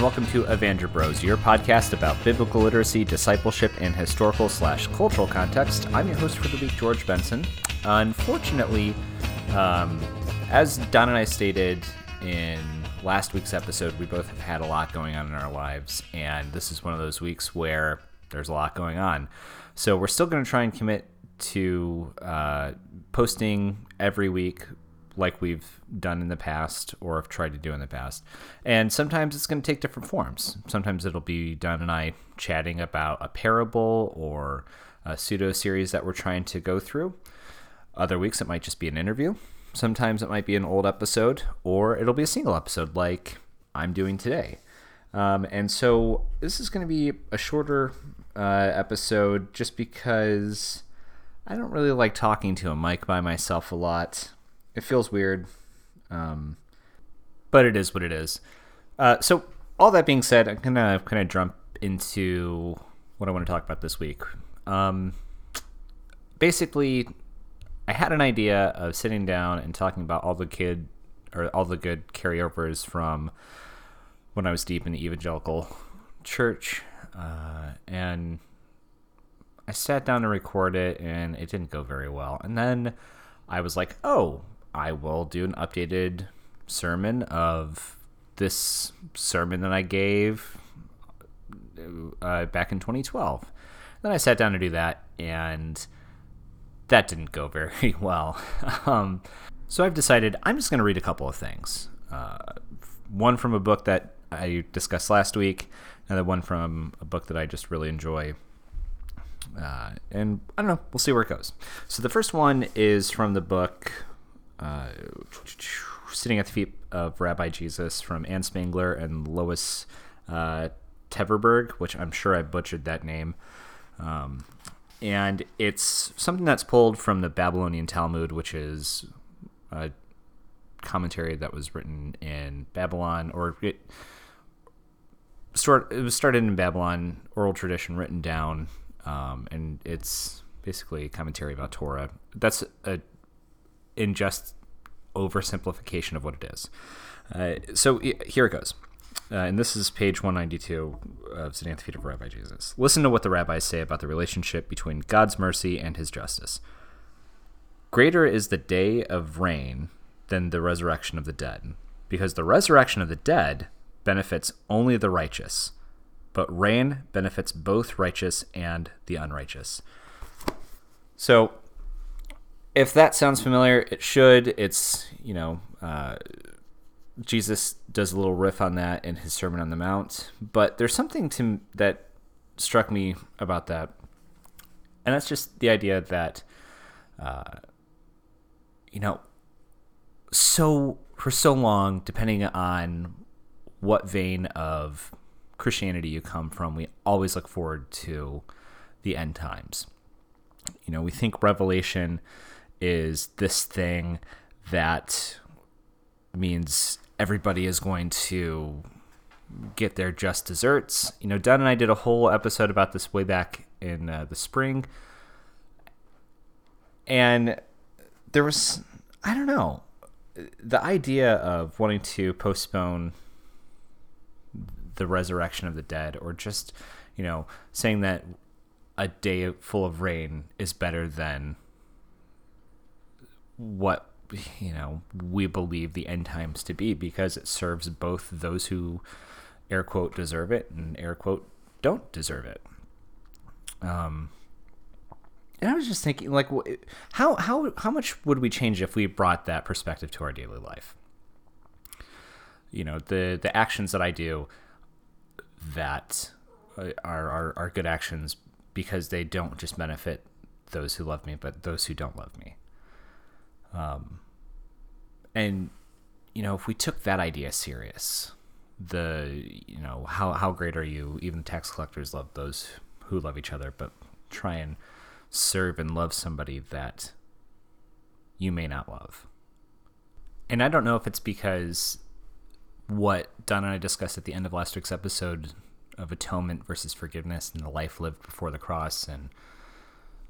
And welcome to Evangel Bros, your podcast about biblical literacy, discipleship, and historical slash cultural context. I'm your host for the week, George Benson. Unfortunately, um, as Don and I stated in last week's episode, we both have had a lot going on in our lives, and this is one of those weeks where there's a lot going on. So we're still going to try and commit to uh, posting every week like we've done in the past or have tried to do in the past. And sometimes it's going to take different forms. Sometimes it'll be Don and I chatting about a parable or a pseudo series that we're trying to go through. Other weeks it might just be an interview. Sometimes it might be an old episode or it'll be a single episode like I'm doing today. Um, and so this is going to be a shorter uh, episode just because I don't really like talking to a mic by myself a lot it feels weird, um, but it is what it is. Uh, so all that being said, I'm gonna kind of jump into what I want to talk about this week. Um, basically, I had an idea of sitting down and talking about all the kid or all the good carryovers from when I was deep in the evangelical church, uh, and I sat down to record it, and it didn't go very well. And then I was like, "Oh, I will do an updated sermon of this sermon that I gave uh, back in 2012. Then I sat down to do that, and that didn't go very well. um, so I've decided I'm just going to read a couple of things. Uh, one from a book that I discussed last week, another one from a book that I just really enjoy. Uh, and I don't know, we'll see where it goes. So the first one is from the book uh, sitting at the feet of Rabbi Jesus from Ann Spangler and Lois uh, Teverberg, which I'm sure I butchered that name. Um, and it's something that's pulled from the Babylonian Talmud, which is a commentary that was written in Babylon, or it, start, it was started in Babylon, oral tradition written down, um, and it's basically a commentary about Torah. That's a in just oversimplification of what it is. Uh, so here it goes. Uh, and this is page 192 of Sitting Feet of Rabbi Jesus. Listen to what the rabbis say about the relationship between God's mercy and his justice. Greater is the day of rain than the resurrection of the dead, because the resurrection of the dead benefits only the righteous, but rain benefits both righteous and the unrighteous. So if that sounds familiar, it should. It's you know, uh, Jesus does a little riff on that in his Sermon on the Mount, but there's something to that struck me about that, and that's just the idea that, uh, you know, so for so long, depending on what vein of Christianity you come from, we always look forward to the end times. You know, we think Revelation is this thing that means everybody is going to get their just desserts. You know, Don and I did a whole episode about this way back in uh, the spring. And there was, I don't know, the idea of wanting to postpone the resurrection of the dead or just, you know, saying that a day full of rain is better than what you know we believe the end times to be because it serves both those who air quote deserve it and air quote don't deserve it. Um and i was just thinking like how how how much would we change if we brought that perspective to our daily life? You know the the actions that i do that are are, are good actions because they don't just benefit those who love me but those who don't love me um, and you know, if we took that idea serious, the you know how how great are you? Even tax collectors love those who love each other, but try and serve and love somebody that you may not love. And I don't know if it's because what Don and I discussed at the end of last week's episode of atonement versus forgiveness and the life lived before the cross and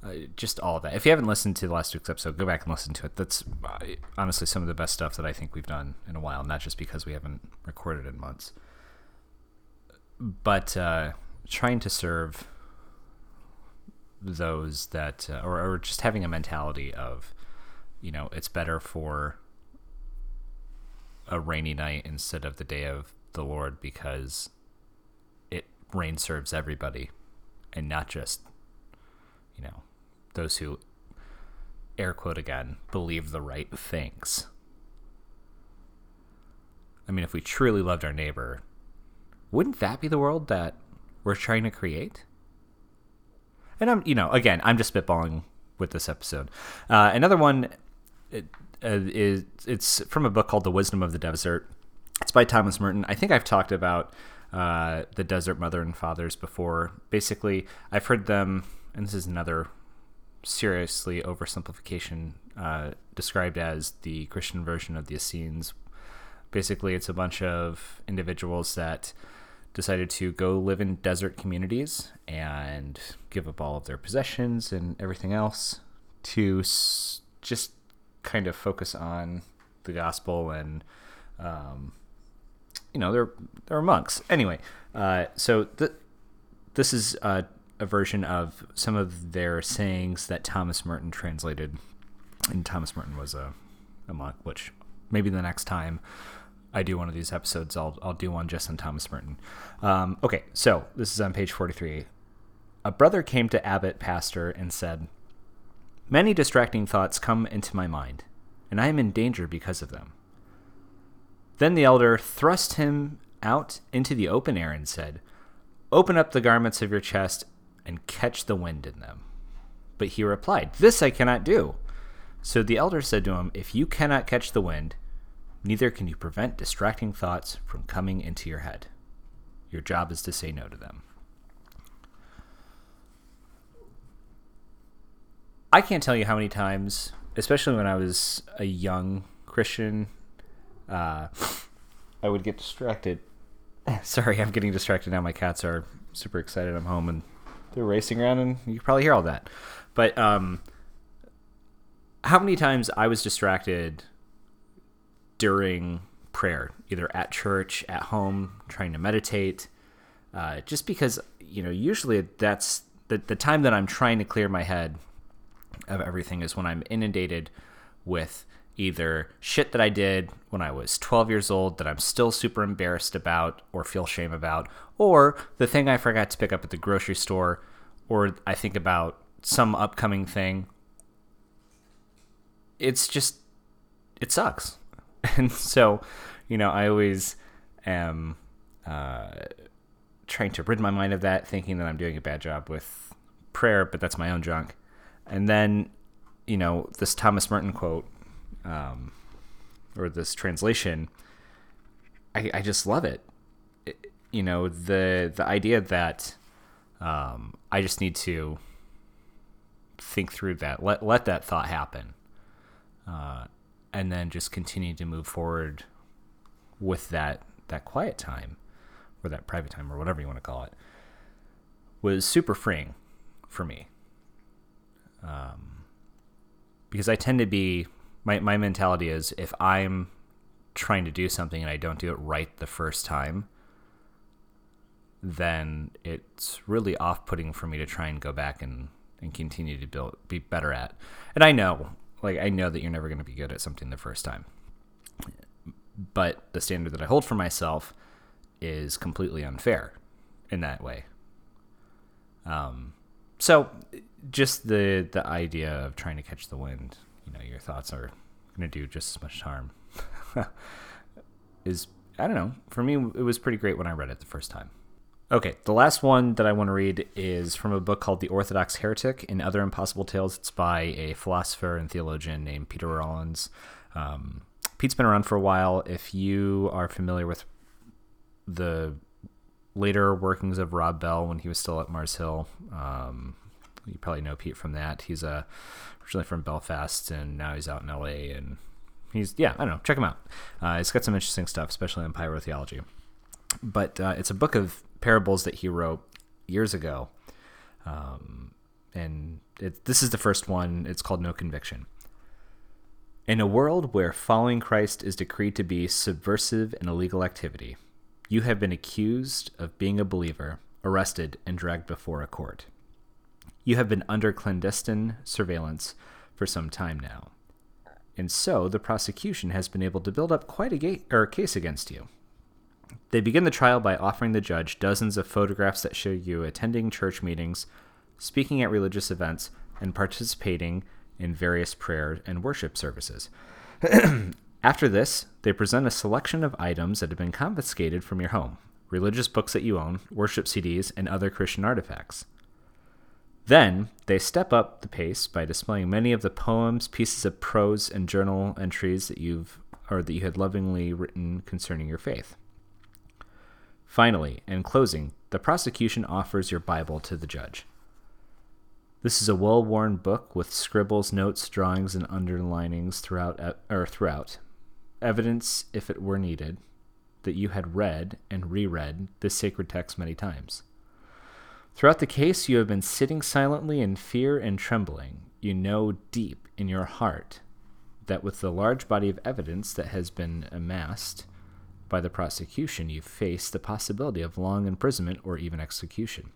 uh, just all of that. If you haven't listened to the last week's episode, go back and listen to it. That's uh, honestly some of the best stuff that I think we've done in a while, not just because we haven't recorded in months. but uh, trying to serve those that, uh, or, or just having a mentality of, you know, it's better for a rainy night instead of the day of the Lord because it rain serves everybody and not just, you know, those who air quote again believe the right things. I mean, if we truly loved our neighbor, wouldn't that be the world that we're trying to create? And I'm, you know, again, I'm just spitballing with this episode. Uh, another one it, uh, is it's from a book called The Wisdom of the Desert. It's by Thomas Merton. I think I've talked about uh, the Desert Mother and Fathers before. Basically, I've heard them, and this is another seriously oversimplification, uh, described as the Christian version of the Essenes. Basically, it's a bunch of individuals that decided to go live in desert communities and give up all of their possessions and everything else to s- just kind of focus on the gospel and um, you know they're they're monks anyway uh, so th- this is uh, a version of some of their sayings that Thomas Merton translated and Thomas Merton was a, a monk which maybe the next time I do one of these episodes, I'll I'll do one just on Thomas Merton. Um, okay, so this is on page forty three. A brother came to Abbot Pastor and said, "Many distracting thoughts come into my mind, and I am in danger because of them." Then the elder thrust him out into the open air and said, "Open up the garments of your chest and catch the wind in them." But he replied, "This I cannot do." So the elder said to him, "If you cannot catch the wind," Neither can you prevent distracting thoughts from coming into your head. Your job is to say no to them. I can't tell you how many times, especially when I was a young Christian, uh, I would get distracted. Sorry, I'm getting distracted now. My cats are super excited. I'm home and they're racing around, and you probably hear all that. But um, how many times I was distracted during prayer, either at church, at home, trying to meditate. Uh, just because, you know, usually that's the, the time that I'm trying to clear my head of everything is when I'm inundated with either shit that I did when I was 12 years old that I'm still super embarrassed about or feel shame about, or the thing I forgot to pick up at the grocery store, or I think about some upcoming thing. It's just, it sucks. and so, you know, I always am uh, trying to rid my mind of that, thinking that I'm doing a bad job with prayer, but that's my own junk. And then, you know, this Thomas Merton quote, um, or this translation, I, I just love it. it. You know, the the idea that um, I just need to think through that, let let that thought happen. Uh, and then just continue to move forward with that that quiet time or that private time or whatever you want to call it was super freeing for me um, because i tend to be my, my mentality is if i'm trying to do something and i don't do it right the first time then it's really off-putting for me to try and go back and, and continue to build be better at and i know like I know that you're never going to be good at something the first time. But the standard that I hold for myself is completely unfair in that way. Um, so just the the idea of trying to catch the wind, you know, your thoughts are going to do just as much harm. is I don't know. For me, it was pretty great when I read it the first time. Okay, the last one that I want to read is from a book called The Orthodox Heretic and Other Impossible Tales. It's by a philosopher and theologian named Peter Rollins. Um, Pete's been around for a while. If you are familiar with the later workings of Rob Bell when he was still at Mars Hill, um, you probably know Pete from that. He's uh, originally from Belfast and now he's out in LA. And he's, yeah, I don't know, check him out. Uh, it's got some interesting stuff, especially on pyrotheology. But uh, it's a book of parables that he wrote years ago. Um, and it, this is the first one. It's called No Conviction. In a world where following Christ is decreed to be subversive and illegal activity, you have been accused of being a believer, arrested, and dragged before a court. You have been under clandestine surveillance for some time now. And so the prosecution has been able to build up quite a ga- or case against you. They begin the trial by offering the judge dozens of photographs that show you attending church meetings, speaking at religious events, and participating in various prayer and worship services. After this, they present a selection of items that have been confiscated from your home religious books that you own, worship CDs, and other Christian artifacts. Then they step up the pace by displaying many of the poems, pieces of prose, and journal entries that you've or that you had lovingly written concerning your faith. Finally, in closing, the prosecution offers your Bible to the judge. This is a well-worn book with scribbles, notes, drawings, and underlinings throughout, uh, or throughout, evidence, if it were needed, that you had read and reread this sacred text many times. Throughout the case, you have been sitting silently in fear and trembling. You know deep in your heart that with the large body of evidence that has been amassed by the prosecution, you face the possibility of long imprisonment or even execution.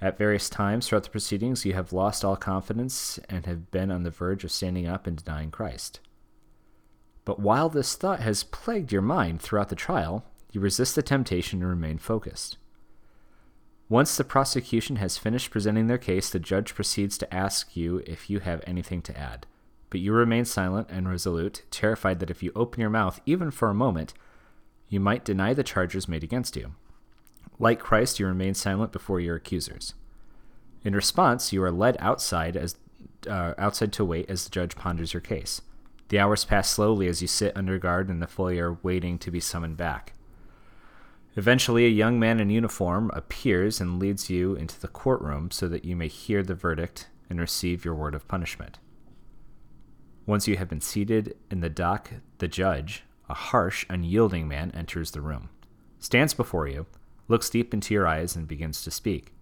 At various times throughout the proceedings, you have lost all confidence and have been on the verge of standing up and denying Christ. But while this thought has plagued your mind throughout the trial, you resist the temptation and remain focused. Once the prosecution has finished presenting their case, the judge proceeds to ask you if you have anything to add. But you remain silent and resolute, terrified that if you open your mouth, even for a moment, you might deny the charges made against you. Like Christ, you remain silent before your accusers. In response, you are led outside as uh, outside to wait as the judge ponders your case. The hours pass slowly as you sit under guard in the foyer waiting to be summoned back. Eventually, a young man in uniform appears and leads you into the courtroom so that you may hear the verdict and receive your word of punishment. Once you have been seated in the dock, the judge, a harsh, unyielding man, enters the room, stands before you, looks deep into your eyes, and begins to speak.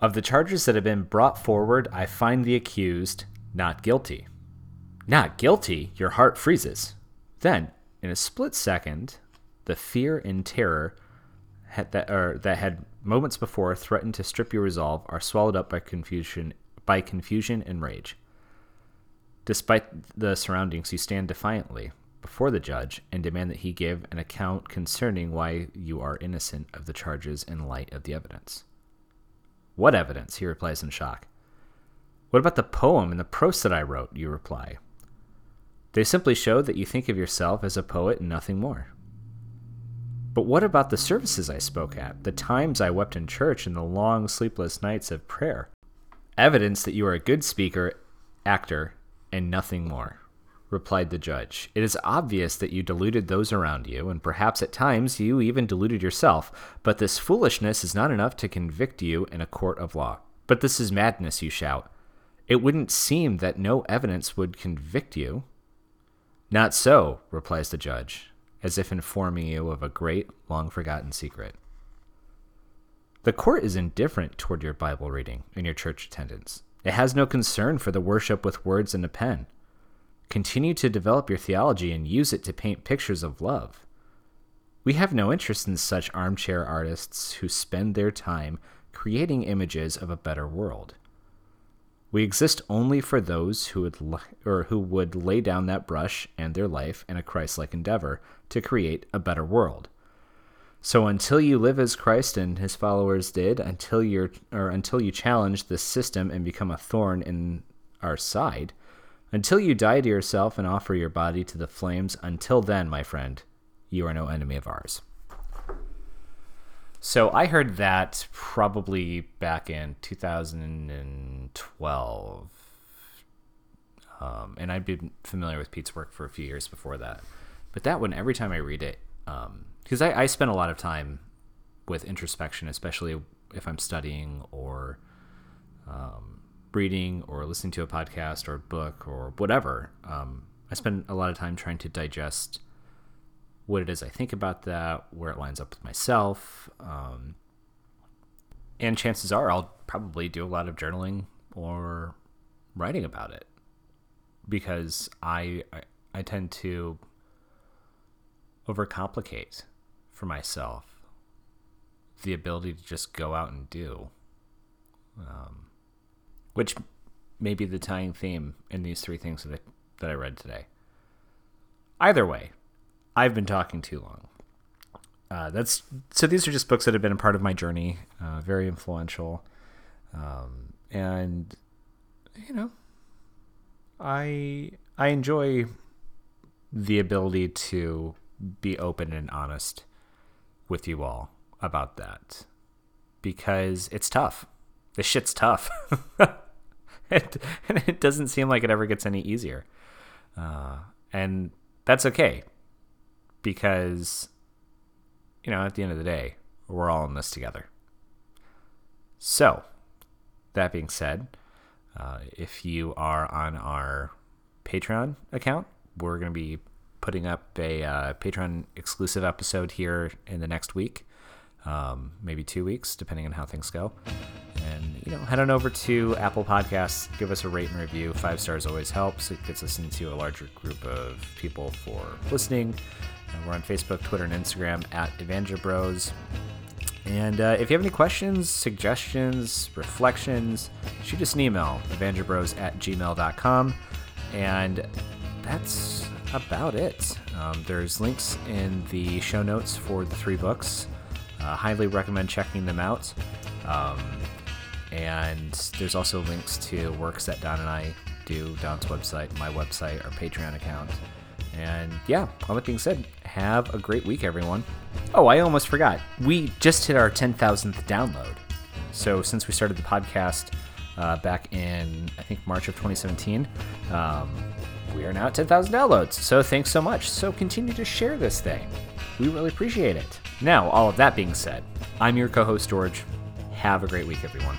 Of the charges that have been brought forward, I find the accused not guilty. Not guilty? Your heart freezes. Then, in a split second, the fear and terror had that, or, that had moments before threatened to strip your resolve are swallowed up by confusion, by confusion and rage. Despite the surroundings, you stand defiantly before the judge and demand that he give an account concerning why you are innocent of the charges in light of the evidence. What evidence? He replies in shock. What about the poem and the prose that I wrote? You reply. They simply show that you think of yourself as a poet and nothing more. But what about the services I spoke at, the times I wept in church, and the long sleepless nights of prayer? Evidence that you are a good speaker, actor, and nothing more, replied the judge. It is obvious that you deluded those around you, and perhaps at times you even deluded yourself, but this foolishness is not enough to convict you in a court of law. But this is madness, you shout. It wouldn't seem that no evidence would convict you. Not so, replies the judge as if informing you of a great, long forgotten secret. The court is indifferent toward your Bible reading and your church attendance. It has no concern for the worship with words and a pen. Continue to develop your theology and use it to paint pictures of love. We have no interest in such armchair artists who spend their time creating images of a better world. We exist only for those who would or who would lay down that brush and their life in a Christ-like endeavor to create a better world. So until you live as Christ and his followers did, until you're or until you challenge the system and become a thorn in our side, until you die to yourself and offer your body to the flames, until then, my friend, you are no enemy of ours. So I heard that probably back in 2012. Um, and I'd been familiar with Pete's work for a few years before that. But that one, every time I read it, because um, I, I spend a lot of time with introspection, especially if I'm studying or um, reading or listening to a podcast or a book or whatever. Um, I spend a lot of time trying to digest what it is I think about that, where it lines up with myself. Um, and chances are I'll probably do a lot of journaling or writing about it because I, I, I tend to overcomplicate for myself the ability to just go out and do. Um, which may be the tying theme in these three things that I, that I read today. Either way, I've been talking too long. Uh, that's so. These are just books that have been a part of my journey, uh, very influential, um, and you know, I I enjoy the ability to be open and honest with you all about that because it's tough. This shit's tough. it, and it doesn't seem like it ever gets any easier. Uh, and that's okay because, you know, at the end of the day, we're all in this together. So, that being said, uh, if you are on our Patreon account, we're going to be putting up a uh, Patreon exclusive episode here in the next week, um, maybe two weeks, depending on how things go. And you know, head on over to Apple Podcasts, give us a rate and review. Five stars always helps. It gets us into a larger group of people for listening. And we're on Facebook, Twitter, and Instagram at Evangel Bros. And uh, if you have any questions, suggestions, reflections, shoot us an email, evangelbros at gmail.com. And that's about it. Um, there's links in the show notes for the three books. Highly recommend checking them out. Um, and there's also links to works that Don and I do, Don's website, my website, our Patreon account. And yeah, all that being said, have a great week, everyone. Oh, I almost forgot. We just hit our 10,000th download. So since we started the podcast uh, back in, I think, March of 2017, um, we are now at 10,000 downloads. So thanks so much. So continue to share this thing. We really appreciate it. Now, all of that being said, I'm your co host, George. Have a great week, everyone.